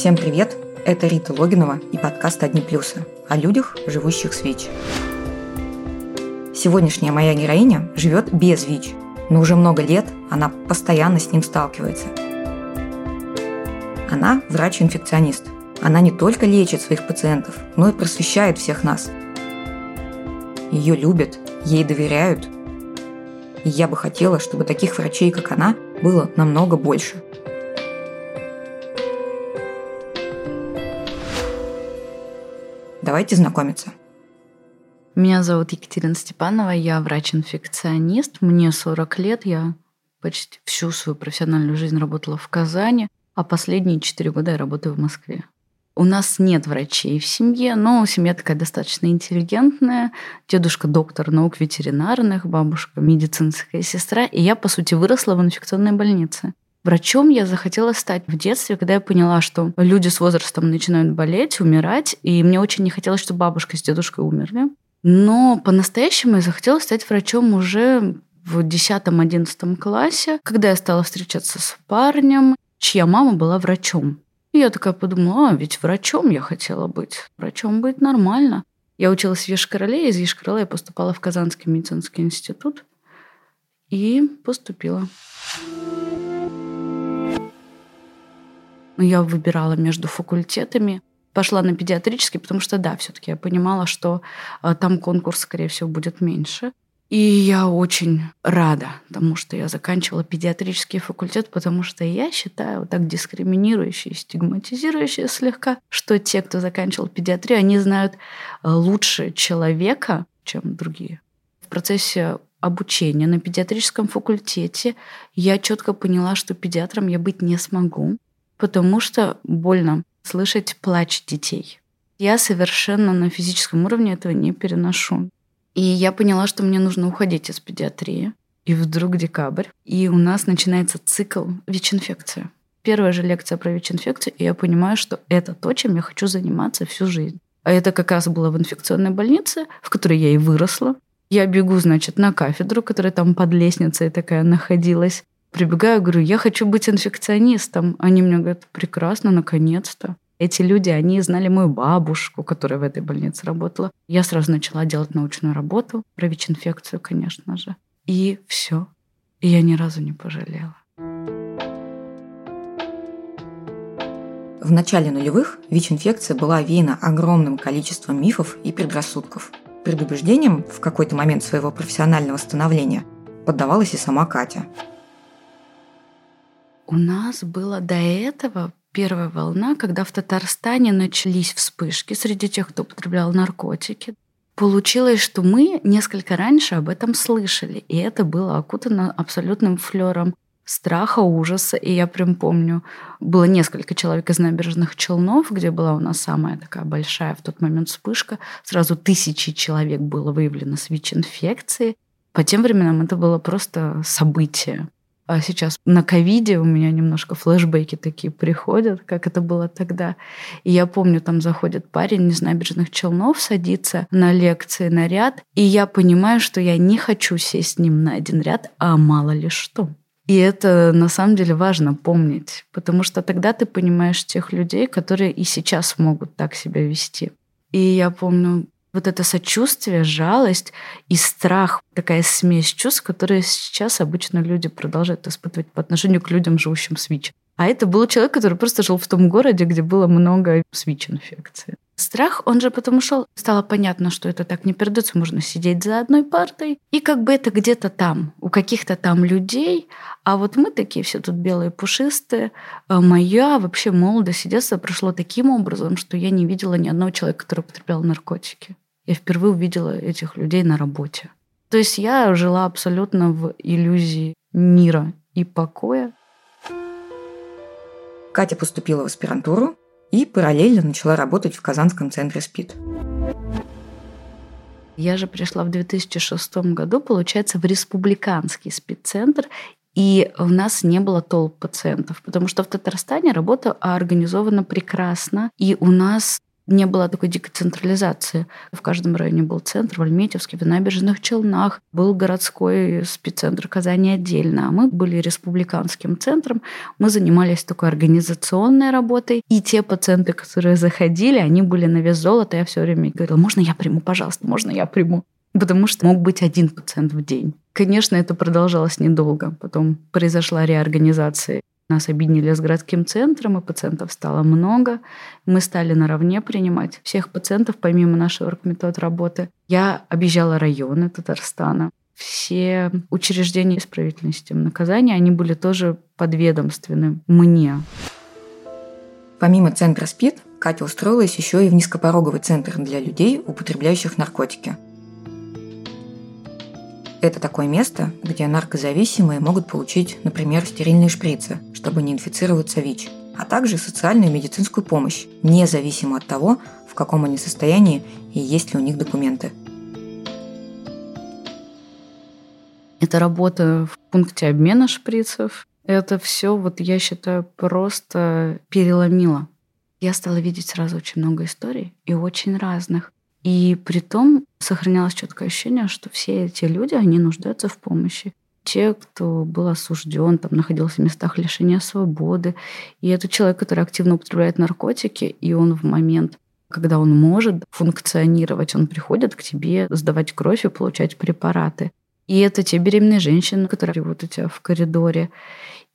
Всем привет! Это Рита Логинова и подкаст «Одни плюсы» о людях, живущих с ВИЧ. Сегодняшняя моя героиня живет без ВИЧ, но уже много лет она постоянно с ним сталкивается. Она врач-инфекционист. Она не только лечит своих пациентов, но и просвещает всех нас. Ее любят, ей доверяют. И я бы хотела, чтобы таких врачей, как она, было намного больше – Давайте знакомиться. Меня зовут Екатерина Степанова, я врач-инфекционист. Мне 40 лет, я почти всю свою профессиональную жизнь работала в Казани, а последние 4 года я работаю в Москве. У нас нет врачей в семье, но семья такая достаточно интеллигентная. Дедушка доктор наук ветеринарных, бабушка медицинская сестра. И я, по сути, выросла в инфекционной больнице. Врачом я захотела стать в детстве, когда я поняла, что люди с возрастом начинают болеть, умирать, и мне очень не хотелось, чтобы бабушка с дедушкой умерли. Но по-настоящему я захотела стать врачом уже в 10-11 классе, когда я стала встречаться с парнем, чья мама была врачом. И я такая подумала, а, ведь врачом я хотела быть. Врачом быть нормально. Я училась в Ешкарале, из Ешкарала я поступала в Казанский медицинский институт и поступила. Я выбирала между факультетами. Пошла на педиатрический, потому что, да, все-таки я понимала, что а, там конкурс, скорее всего, будет меньше. И я очень рада тому, что я заканчивала педиатрический факультет, потому что я считаю так дискриминирующий, стигматизирующий слегка, что те, кто заканчивал педиатрию, они знают а, лучше человека, чем другие. В процессе обучения на педиатрическом факультете я четко поняла, что педиатром я быть не смогу потому что больно слышать плач детей. Я совершенно на физическом уровне этого не переношу. И я поняла, что мне нужно уходить из педиатрии. И вдруг декабрь, и у нас начинается цикл ВИЧ-инфекции. Первая же лекция про ВИЧ-инфекцию, и я понимаю, что это то, чем я хочу заниматься всю жизнь. А это как раз было в инфекционной больнице, в которой я и выросла. Я бегу, значит, на кафедру, которая там под лестницей такая находилась. Прибегаю, говорю, я хочу быть инфекционистом. Они мне говорят, прекрасно, наконец-то. Эти люди, они знали мою бабушку, которая в этой больнице работала. Я сразу начала делать научную работу про ВИЧ-инфекцию, конечно же. И все. И я ни разу не пожалела. В начале нулевых ВИЧ-инфекция была овеяна огромным количеством мифов и предрассудков. Предубеждением в какой-то момент своего профессионального становления поддавалась и сама Катя. У нас было до этого первая волна, когда в Татарстане начались вспышки среди тех, кто употреблял наркотики. Получилось, что мы несколько раньше об этом слышали, и это было окутано абсолютным флером страха, ужаса. И я прям помню, было несколько человек из набережных Челнов, где была у нас самая такая большая в тот момент вспышка. Сразу тысячи человек было выявлено с ВИЧ-инфекцией. По тем временам это было просто событие. А сейчас на ковиде у меня немножко флешбеки такие приходят, как это было тогда. И я помню, там заходит парень из набережных Челнов, садится на лекции на ряд, и я понимаю, что я не хочу сесть с ним на один ряд, а мало ли что. И это на самом деле важно помнить, потому что тогда ты понимаешь тех людей, которые и сейчас могут так себя вести. И я помню, вот это сочувствие, жалость и страх, такая смесь чувств, которые сейчас обычно люди продолжают испытывать по отношению к людям, живущим с ВИЧ. А это был человек, который просто жил в том городе, где было много ВИЧ-инфекции. Страх, он же потом ушел. Стало понятно, что это так не передается. Можно сидеть за одной партой. И как бы это где-то там, у каких-то там людей. А вот мы такие все тут белые, пушистые. А моя вообще молодость и детство прошло таким образом, что я не видела ни одного человека, который употреблял наркотики. Я впервые увидела этих людей на работе. То есть я жила абсолютно в иллюзии мира и покоя. Катя поступила в аспирантуру, и параллельно начала работать в Казанском центре СПИД. Я же пришла в 2006 году, получается, в республиканский спеццентр, и у нас не было толп пациентов, потому что в Татарстане работа организована прекрасно, и у нас не было такой дикой централизации. В каждом районе был центр, в Альметьевске, в Набережных Челнах, был городской спеццентр Казани отдельно, а мы были республиканским центром. Мы занимались такой организационной работой, и те пациенты, которые заходили, они были на вес золота. Я все время говорила, можно я приму, пожалуйста, можно я приму? Потому что мог быть один пациент в день. Конечно, это продолжалось недолго. Потом произошла реорганизация нас объединили с городским центром, и пациентов стало много. Мы стали наравне принимать всех пациентов, помимо нашей оргметод работы. Я объезжала районы Татарстана. Все учреждения исправительной системы наказания, они были тоже подведомственны мне. Помимо центра СПИД, Катя устроилась еще и в низкопороговый центр для людей, употребляющих наркотики – это такое место, где наркозависимые могут получить, например, стерильные шприцы, чтобы не инфицироваться ВИЧ, а также социальную и медицинскую помощь, независимо от того, в каком они состоянии и есть ли у них документы. Это работа в пункте обмена шприцев. Это все, вот я считаю, просто переломило. Я стала видеть сразу очень много историй и очень разных. И при том сохранялось четкое ощущение, что все эти люди, они нуждаются в помощи. Те, кто был осужден, там, находился в местах лишения свободы. И это человек, который активно употребляет наркотики, и он в момент, когда он может функционировать, он приходит к тебе сдавать кровь и получать препараты. И это те беременные женщины, которые живут у тебя в коридоре,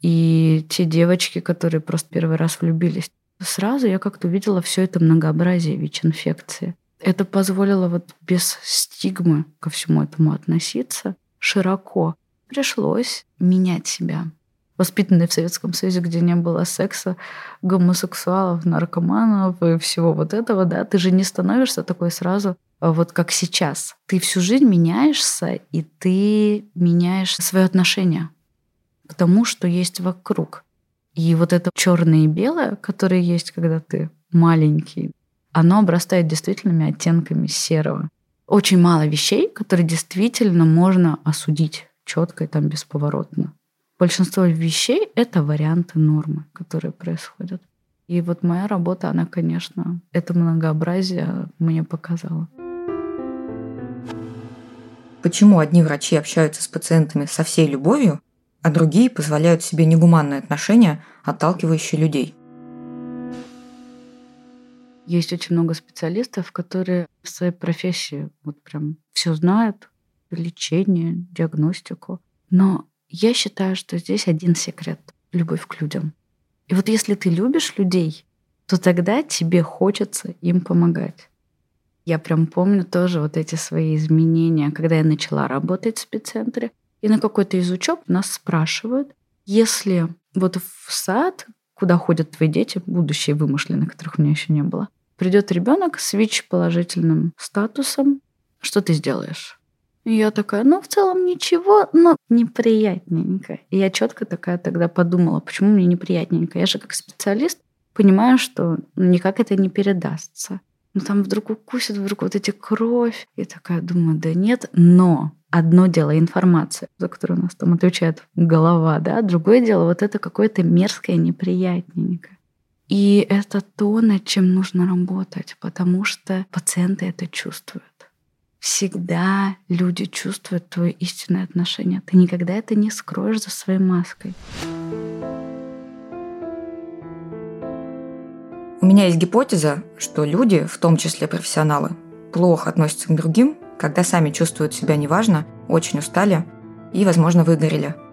и те девочки, которые просто первый раз влюбились. Сразу я как-то увидела все это многообразие ВИЧ-инфекции. Это позволило вот без стигмы ко всему этому относиться широко. Пришлось менять себя. Воспитанный в Советском Союзе, где не было секса, гомосексуалов, наркоманов и всего вот этого, да, ты же не становишься такой сразу, а вот как сейчас. Ты всю жизнь меняешься, и ты меняешь свое отношение к тому, что есть вокруг. И вот это черное и белое, которое есть, когда ты маленький, оно обрастает действительными оттенками серого. Очень мало вещей, которые действительно можно осудить четко и там бесповоротно. Большинство вещей — это варианты нормы, которые происходят. И вот моя работа, она, конечно, это многообразие мне показала. Почему одни врачи общаются с пациентами со всей любовью, а другие позволяют себе негуманные отношения, отталкивающие людей? Есть очень много специалистов, которые в своей профессии вот прям все знают, лечение, диагностику. Но я считаю, что здесь один секрет — любовь к людям. И вот если ты любишь людей, то тогда тебе хочется им помогать. Я прям помню тоже вот эти свои изменения, когда я начала работать в спеццентре. И на какой-то из учеб нас спрашивают, если вот в сад, куда ходят твои дети, будущие вымышленные, которых у меня еще не было, придет ребенок с ВИЧ положительным статусом, что ты сделаешь? Я такая, ну, в целом ничего, но неприятненько. И я четко такая тогда подумала, почему мне неприятненько? Я же как специалист понимаю, что никак это не передастся. Ну, там вдруг укусит, вдруг вот эти кровь. И такая думаю, да нет, но одно дело информация, за которую у нас там отвечает голова, да, другое дело вот это какое-то мерзкое, неприятненькое. И это то, над чем нужно работать, потому что пациенты это чувствуют. Всегда люди чувствуют твое истинное отношение. Ты никогда это не скроешь за своей маской. У меня есть гипотеза, что люди, в том числе профессионалы, плохо относятся к другим, когда сами чувствуют себя неважно, очень устали и, возможно, выгорели –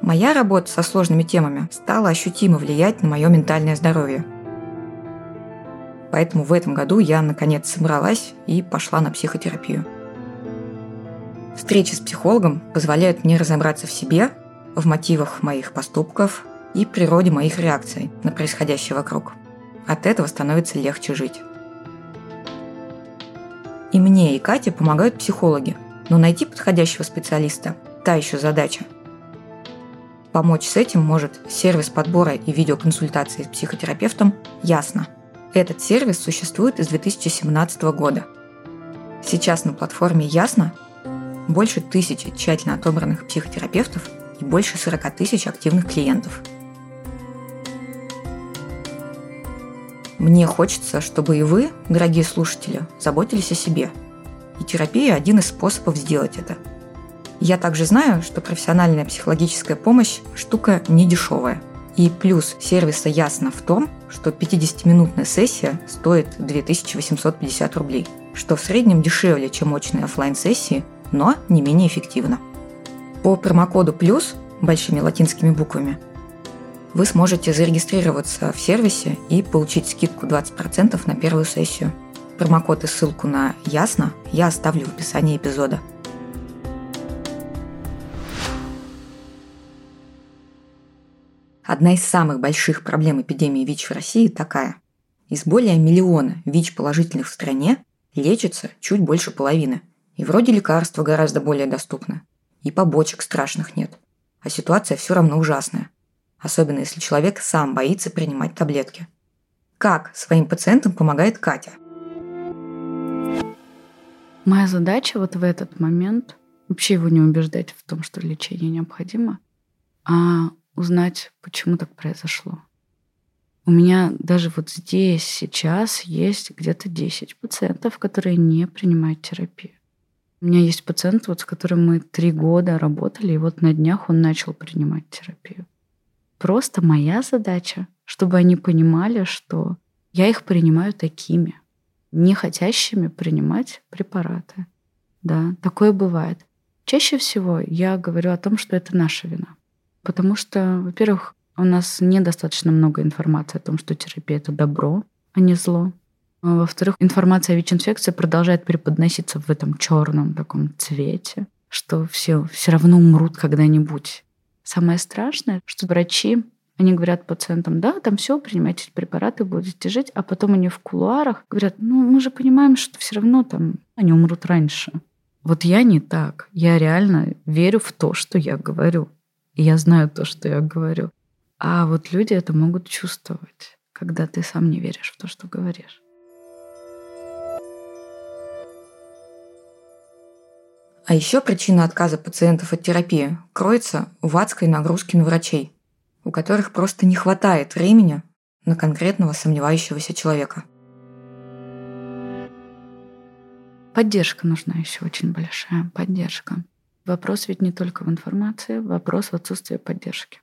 Моя работа со сложными темами стала ощутимо влиять на мое ментальное здоровье. Поэтому в этом году я наконец собралась и пошла на психотерапию. Встречи с психологом позволяют мне разобраться в себе, в мотивах моих поступков и природе моих реакций на происходящее вокруг. От этого становится легче жить. И мне, и Кате помогают психологи, но найти подходящего специалиста – та еще задача – Помочь с этим может сервис подбора и видеоконсультации с психотерапевтом «Ясно». Этот сервис существует с 2017 года. Сейчас на платформе «Ясно» больше тысячи тщательно отобранных психотерапевтов и больше 40 тысяч активных клиентов. Мне хочется, чтобы и вы, дорогие слушатели, заботились о себе. И терапия – один из способов сделать это. Я также знаю, что профессиональная психологическая помощь – штука не дешевая. И плюс сервиса ясно в том, что 50-минутная сессия стоит 2850 рублей, что в среднем дешевле, чем очные офлайн сессии но не менее эффективно. По промокоду «Плюс» большими латинскими буквами вы сможете зарегистрироваться в сервисе и получить скидку 20% на первую сессию. Промокод и ссылку на «Ясно» я оставлю в описании эпизода. Одна из самых больших проблем эпидемии ВИЧ в России такая. Из более миллиона ВИЧ положительных в стране лечится чуть больше половины. И вроде лекарства гораздо более доступны. И побочек страшных нет. А ситуация все равно ужасная особенно если человек сам боится принимать таблетки. Как своим пациентам помогает Катя? Моя задача вот в этот момент вообще его не убеждать в том, что лечение необходимо, а узнать, почему так произошло. У меня даже вот здесь сейчас есть где-то 10 пациентов, которые не принимают терапию. У меня есть пациент, вот, с которым мы три года работали, и вот на днях он начал принимать терапию. Просто моя задача, чтобы они понимали, что я их принимаю такими, не хотящими принимать препараты. Да, такое бывает. Чаще всего я говорю о том, что это наша вина. Потому что, во-первых, у нас недостаточно много информации о том, что терапия это добро, а не зло. А во-вторых, информация о ВИЧ-инфекции продолжает преподноситься в этом черном таком цвете, что все все равно умрут когда-нибудь. Самое страшное, что врачи, они говорят пациентам, да, там все, принимайте препараты, будете жить, а потом они в кулуарах говорят, ну, мы же понимаем, что все равно там они умрут раньше. Вот я не так. Я реально верю в то, что я говорю. И я знаю то, что я говорю. А вот люди это могут чувствовать, когда ты сам не веришь в то, что говоришь. А еще причина отказа пациентов от терапии кроется в адской нагрузке на врачей, у которых просто не хватает времени на конкретного сомневающегося человека. Поддержка нужна еще очень большая. Поддержка. Вопрос ведь не только в информации, вопрос в отсутствии поддержки.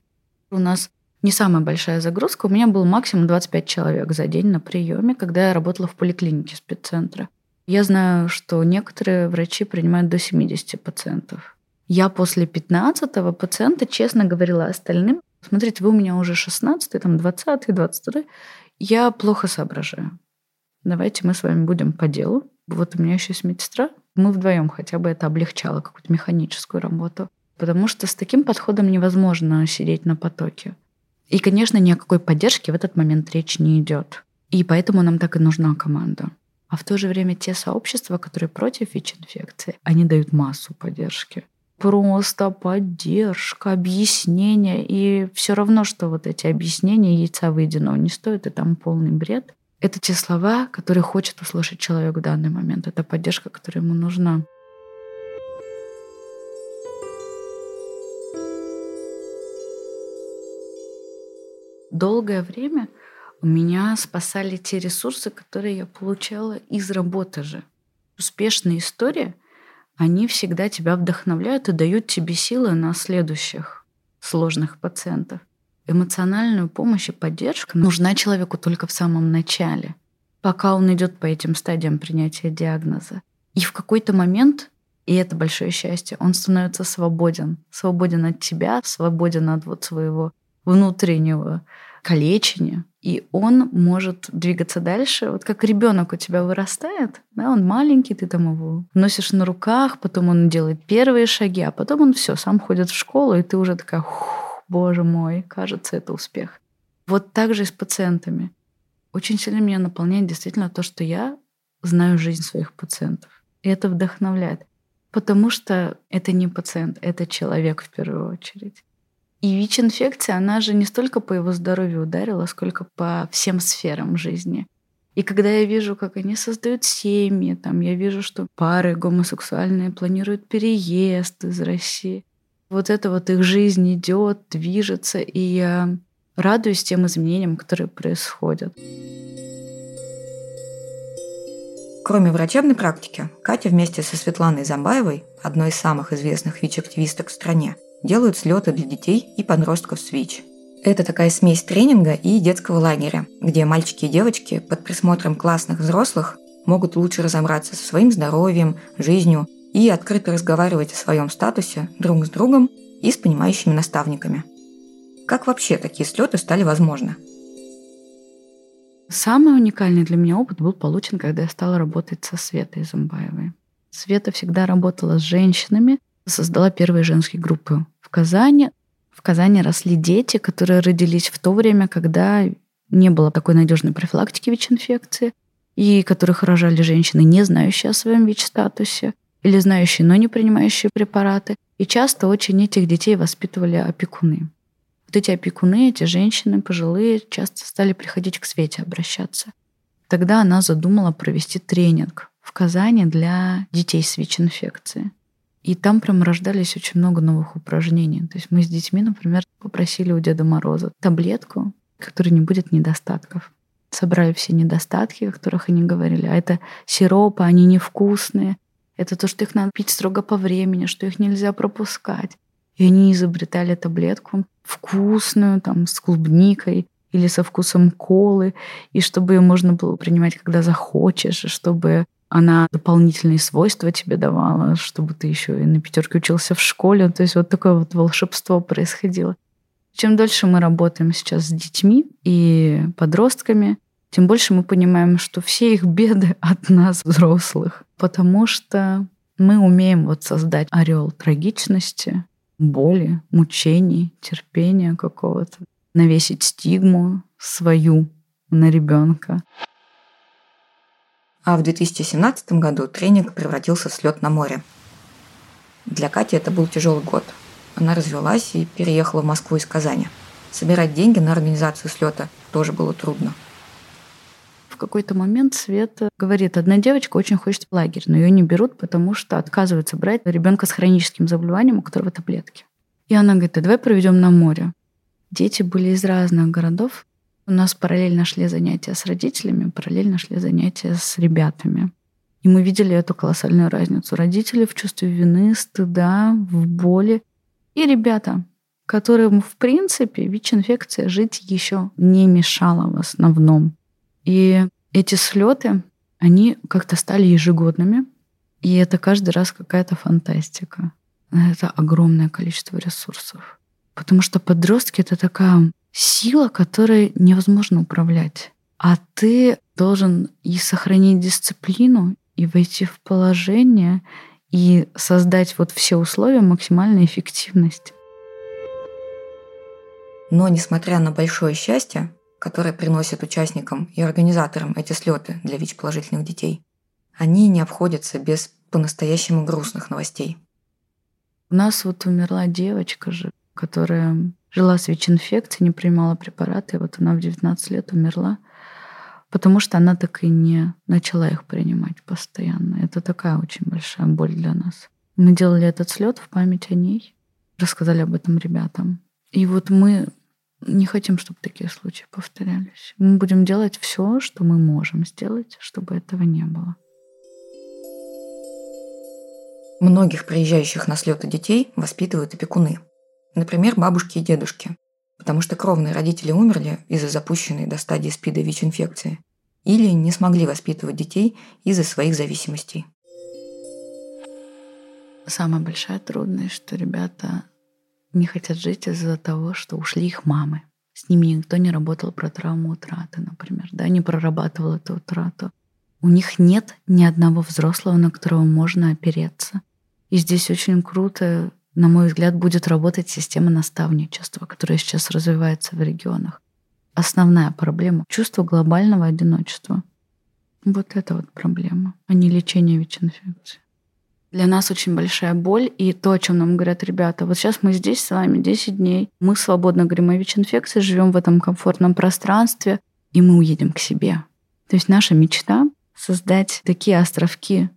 У нас не самая большая загрузка. У меня был максимум 25 человек за день на приеме, когда я работала в поликлинике спеццентра. Я знаю, что некоторые врачи принимают до 70 пациентов. Я после 15 пациента честно говорила остальным, смотрите, вы у меня уже 16 там 20 22 я плохо соображаю. Давайте мы с вами будем по делу. Вот у меня еще есть медсестра. Мы вдвоем хотя бы это облегчало какую-то механическую работу. Потому что с таким подходом невозможно сидеть на потоке. И, конечно, ни о какой поддержке в этот момент речь не идет. И поэтому нам так и нужна команда. В то же время те сообщества, которые против ВИЧ-инфекции, они дают массу поддержки. Просто поддержка, объяснения. И все равно, что вот эти объяснения яйца выеденного не стоят, и там полный бред. Это те слова, которые хочет услышать человек в данный момент. Это поддержка, которая ему нужна. Долгое время меня спасали те ресурсы, которые я получала из работы же. Успешные истории, они всегда тебя вдохновляют и дают тебе силы на следующих сложных пациентов. Эмоциональную помощь и поддержка нужна человеку только в самом начале, пока он идет по этим стадиям принятия диагноза. И в какой-то момент, и это большое счастье, он становится свободен. Свободен от тебя, свободен от вот своего внутреннего калечения, и он может двигаться дальше. Вот как ребенок у тебя вырастает, да, он маленький, ты там его носишь на руках, потом он делает первые шаги, а потом он все, сам ходит в школу, и ты уже такая, боже мой, кажется, это успех. Вот так же и с пациентами. Очень сильно меня наполняет действительно то, что я знаю жизнь своих пациентов. И это вдохновляет. Потому что это не пациент, это человек в первую очередь. И ВИЧ-инфекция, она же не столько по его здоровью ударила, сколько по всем сферам жизни. И когда я вижу, как они создают семьи, там, я вижу, что пары гомосексуальные планируют переезд из России. Вот это вот их жизнь идет, движется, и я радуюсь тем изменениям, которые происходят. Кроме врачебной практики, Катя вместе со Светланой Замбаевой, одной из самых известных ВИЧ-активисток в стране, делают слеты для детей и подростков с ВИЧ. Это такая смесь тренинга и детского лагеря, где мальчики и девочки под присмотром классных взрослых могут лучше разобраться со своим здоровьем, жизнью и открыто разговаривать о своем статусе друг с другом и с понимающими наставниками. Как вообще такие слеты стали возможны? Самый уникальный для меня опыт был получен, когда я стала работать со Светой Замбаевой. Света всегда работала с женщинами, создала первые женские группы в Казани. В Казани росли дети, которые родились в то время, когда не было такой надежной профилактики ВИЧ-инфекции, и которых рожали женщины, не знающие о своем ВИЧ-статусе, или знающие, но не принимающие препараты. И часто очень этих детей воспитывали опекуны. Вот эти опекуны, эти женщины пожилые часто стали приходить к Свете обращаться. Тогда она задумала провести тренинг в Казани для детей с ВИЧ-инфекцией. И там прям рождались очень много новых упражнений. То есть мы с детьми, например, попросили у Деда Мороза таблетку, которой не будет недостатков. Собрали все недостатки, о которых они говорили. А это сиропы, они невкусные. Это то, что их надо пить строго по времени, что их нельзя пропускать. И они изобретали таблетку вкусную, там, с клубникой или со вкусом колы, и чтобы ее можно было принимать, когда захочешь, и чтобы она дополнительные свойства тебе давала, чтобы ты еще и на пятерке учился в школе. То есть вот такое вот волшебство происходило. Чем дольше мы работаем сейчас с детьми и подростками, тем больше мы понимаем, что все их беды от нас, взрослых. Потому что мы умеем вот создать орел трагичности, боли, мучений, терпения какого-то, навесить стигму свою на ребенка. А в 2017 году тренинг превратился в слет на море. Для Кати это был тяжелый год. Она развелась и переехала в Москву из Казани. Собирать деньги на организацию слета тоже было трудно – в какой-то момент Света говорит, одна девочка очень хочет в лагерь, но ее не берут, потому что отказываются брать ребенка с хроническим заболеванием, у которого таблетки. И она говорит, давай проведем на море. Дети были из разных городов. У нас параллельно шли занятия с родителями, параллельно шли занятия с ребятами. И мы видели эту колоссальную разницу. Родители в чувстве вины, стыда, в боли. И ребята, которым, в принципе, ВИЧ-инфекция жить еще не мешала в основном. И эти слеты, они как-то стали ежегодными, и это каждый раз какая-то фантастика. Это огромное количество ресурсов. Потому что подростки — это такая сила, которой невозможно управлять. А ты должен и сохранить дисциплину, и войти в положение, и создать вот все условия максимальной эффективности. Но, несмотря на большое счастье, которые приносят участникам и организаторам эти слеты для ВИЧ-положительных детей, они не обходятся без по-настоящему грустных новостей. У нас вот умерла девочка же, которая жила с ВИЧ-инфекцией, не принимала препараты, и вот она в 19 лет умерла, потому что она так и не начала их принимать постоянно. Это такая очень большая боль для нас. Мы делали этот слет в память о ней, рассказали об этом ребятам. И вот мы не хотим, чтобы такие случаи повторялись. Мы будем делать все, что мы можем сделать, чтобы этого не было. Многих приезжающих на слеты детей воспитывают опекуны. Например, бабушки и дедушки. Потому что кровные родители умерли из-за запущенной до стадии СПИДа ВИЧ-инфекции. Или не смогли воспитывать детей из-за своих зависимостей. Самая большая трудность, что ребята не хотят жить из-за того, что ушли их мамы. С ними никто не работал про травму утраты, например, да, не прорабатывал эту утрату. У них нет ни одного взрослого, на которого можно опереться. И здесь очень круто, на мой взгляд, будет работать система наставничества, которая сейчас развивается в регионах. Основная проблема — чувство глобального одиночества. Вот это вот проблема, а не лечение ВИЧ-инфекции для нас очень большая боль. И то, о чем нам говорят ребята, вот сейчас мы здесь с вами 10 дней, мы свободно говорим о ВИЧ-инфекции, живем в этом комфортном пространстве, и мы уедем к себе. То есть наша мечта — создать такие островки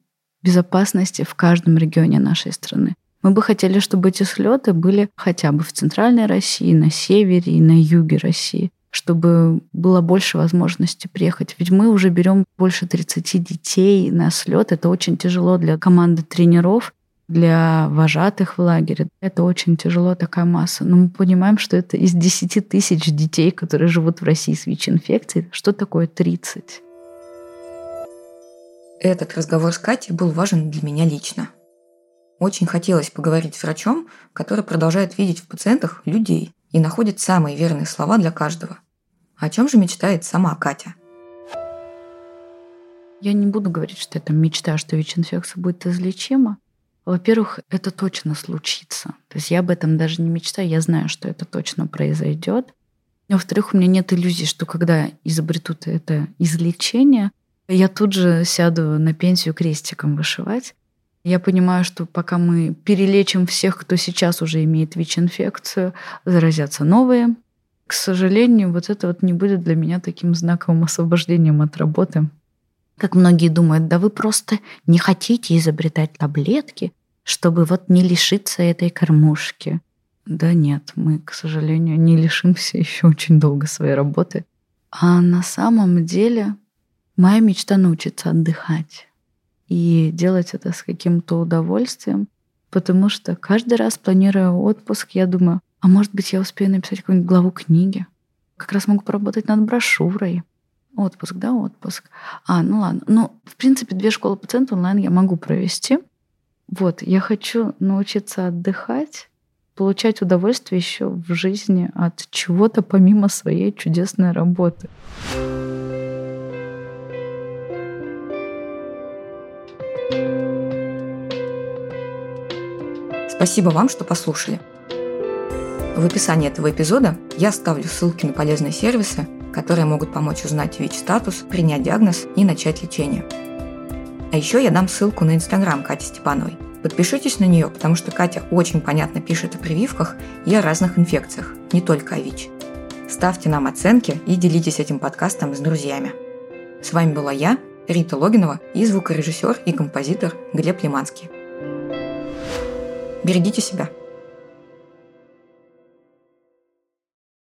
безопасности в каждом регионе нашей страны. Мы бы хотели, чтобы эти слеты были хотя бы в центральной России, на севере и на юге России. чтобы было больше возможности приехать. Ведь мы уже берем больше 30 детей на слет. Это очень тяжело для команды тренеров, для вожатых в лагере. Это очень тяжело, такая масса. Но мы понимаем, что это из 10 тысяч детей, которые живут в России с ВИЧ-инфекцией, что такое 30? Этот разговор с Катей был важен для меня лично. Очень хотелось поговорить с врачом, который продолжает видеть в пациентах людей и находит самые верные слова для каждого. О чем же мечтает сама Катя? Я не буду говорить, что это мечта, что ВИЧ-инфекция будет излечима. Во-первых, это точно случится. То есть я об этом даже не мечтаю, я знаю, что это точно произойдет. Во-вторых, у меня нет иллюзий, что когда изобретут это излечение, я тут же сяду на пенсию крестиком вышивать. Я понимаю, что пока мы перелечим всех, кто сейчас уже имеет ВИЧ-инфекцию, заразятся новые. К сожалению, вот это вот не будет для меня таким знаковым освобождением от работы. Как многие думают, да вы просто не хотите изобретать таблетки, чтобы вот не лишиться этой кормушки. Да нет, мы, к сожалению, не лишимся еще очень долго своей работы. А на самом деле моя мечта научиться отдыхать и делать это с каким-то удовольствием, потому что каждый раз, планируя отпуск, я думаю, а может быть, я успею написать какую-нибудь главу книги. Как раз могу поработать над брошюрой. Отпуск, да, отпуск. А, ну ладно. Ну, в принципе, две школы пациента онлайн я могу провести. Вот, я хочу научиться отдыхать, получать удовольствие еще в жизни от чего-то помимо своей чудесной работы. Спасибо вам, что послушали. В описании этого эпизода я оставлю ссылки на полезные сервисы, которые могут помочь узнать ВИЧ-статус, принять диагноз и начать лечение. А еще я дам ссылку на инстаграм Кати Степановой. Подпишитесь на нее, потому что Катя очень понятно пишет о прививках и о разных инфекциях, не только о ВИЧ. Ставьте нам оценки и делитесь этим подкастом с друзьями. С вами была я, Рита Логинова и звукорежиссер и композитор Глеб Лиманский. Берегите себя.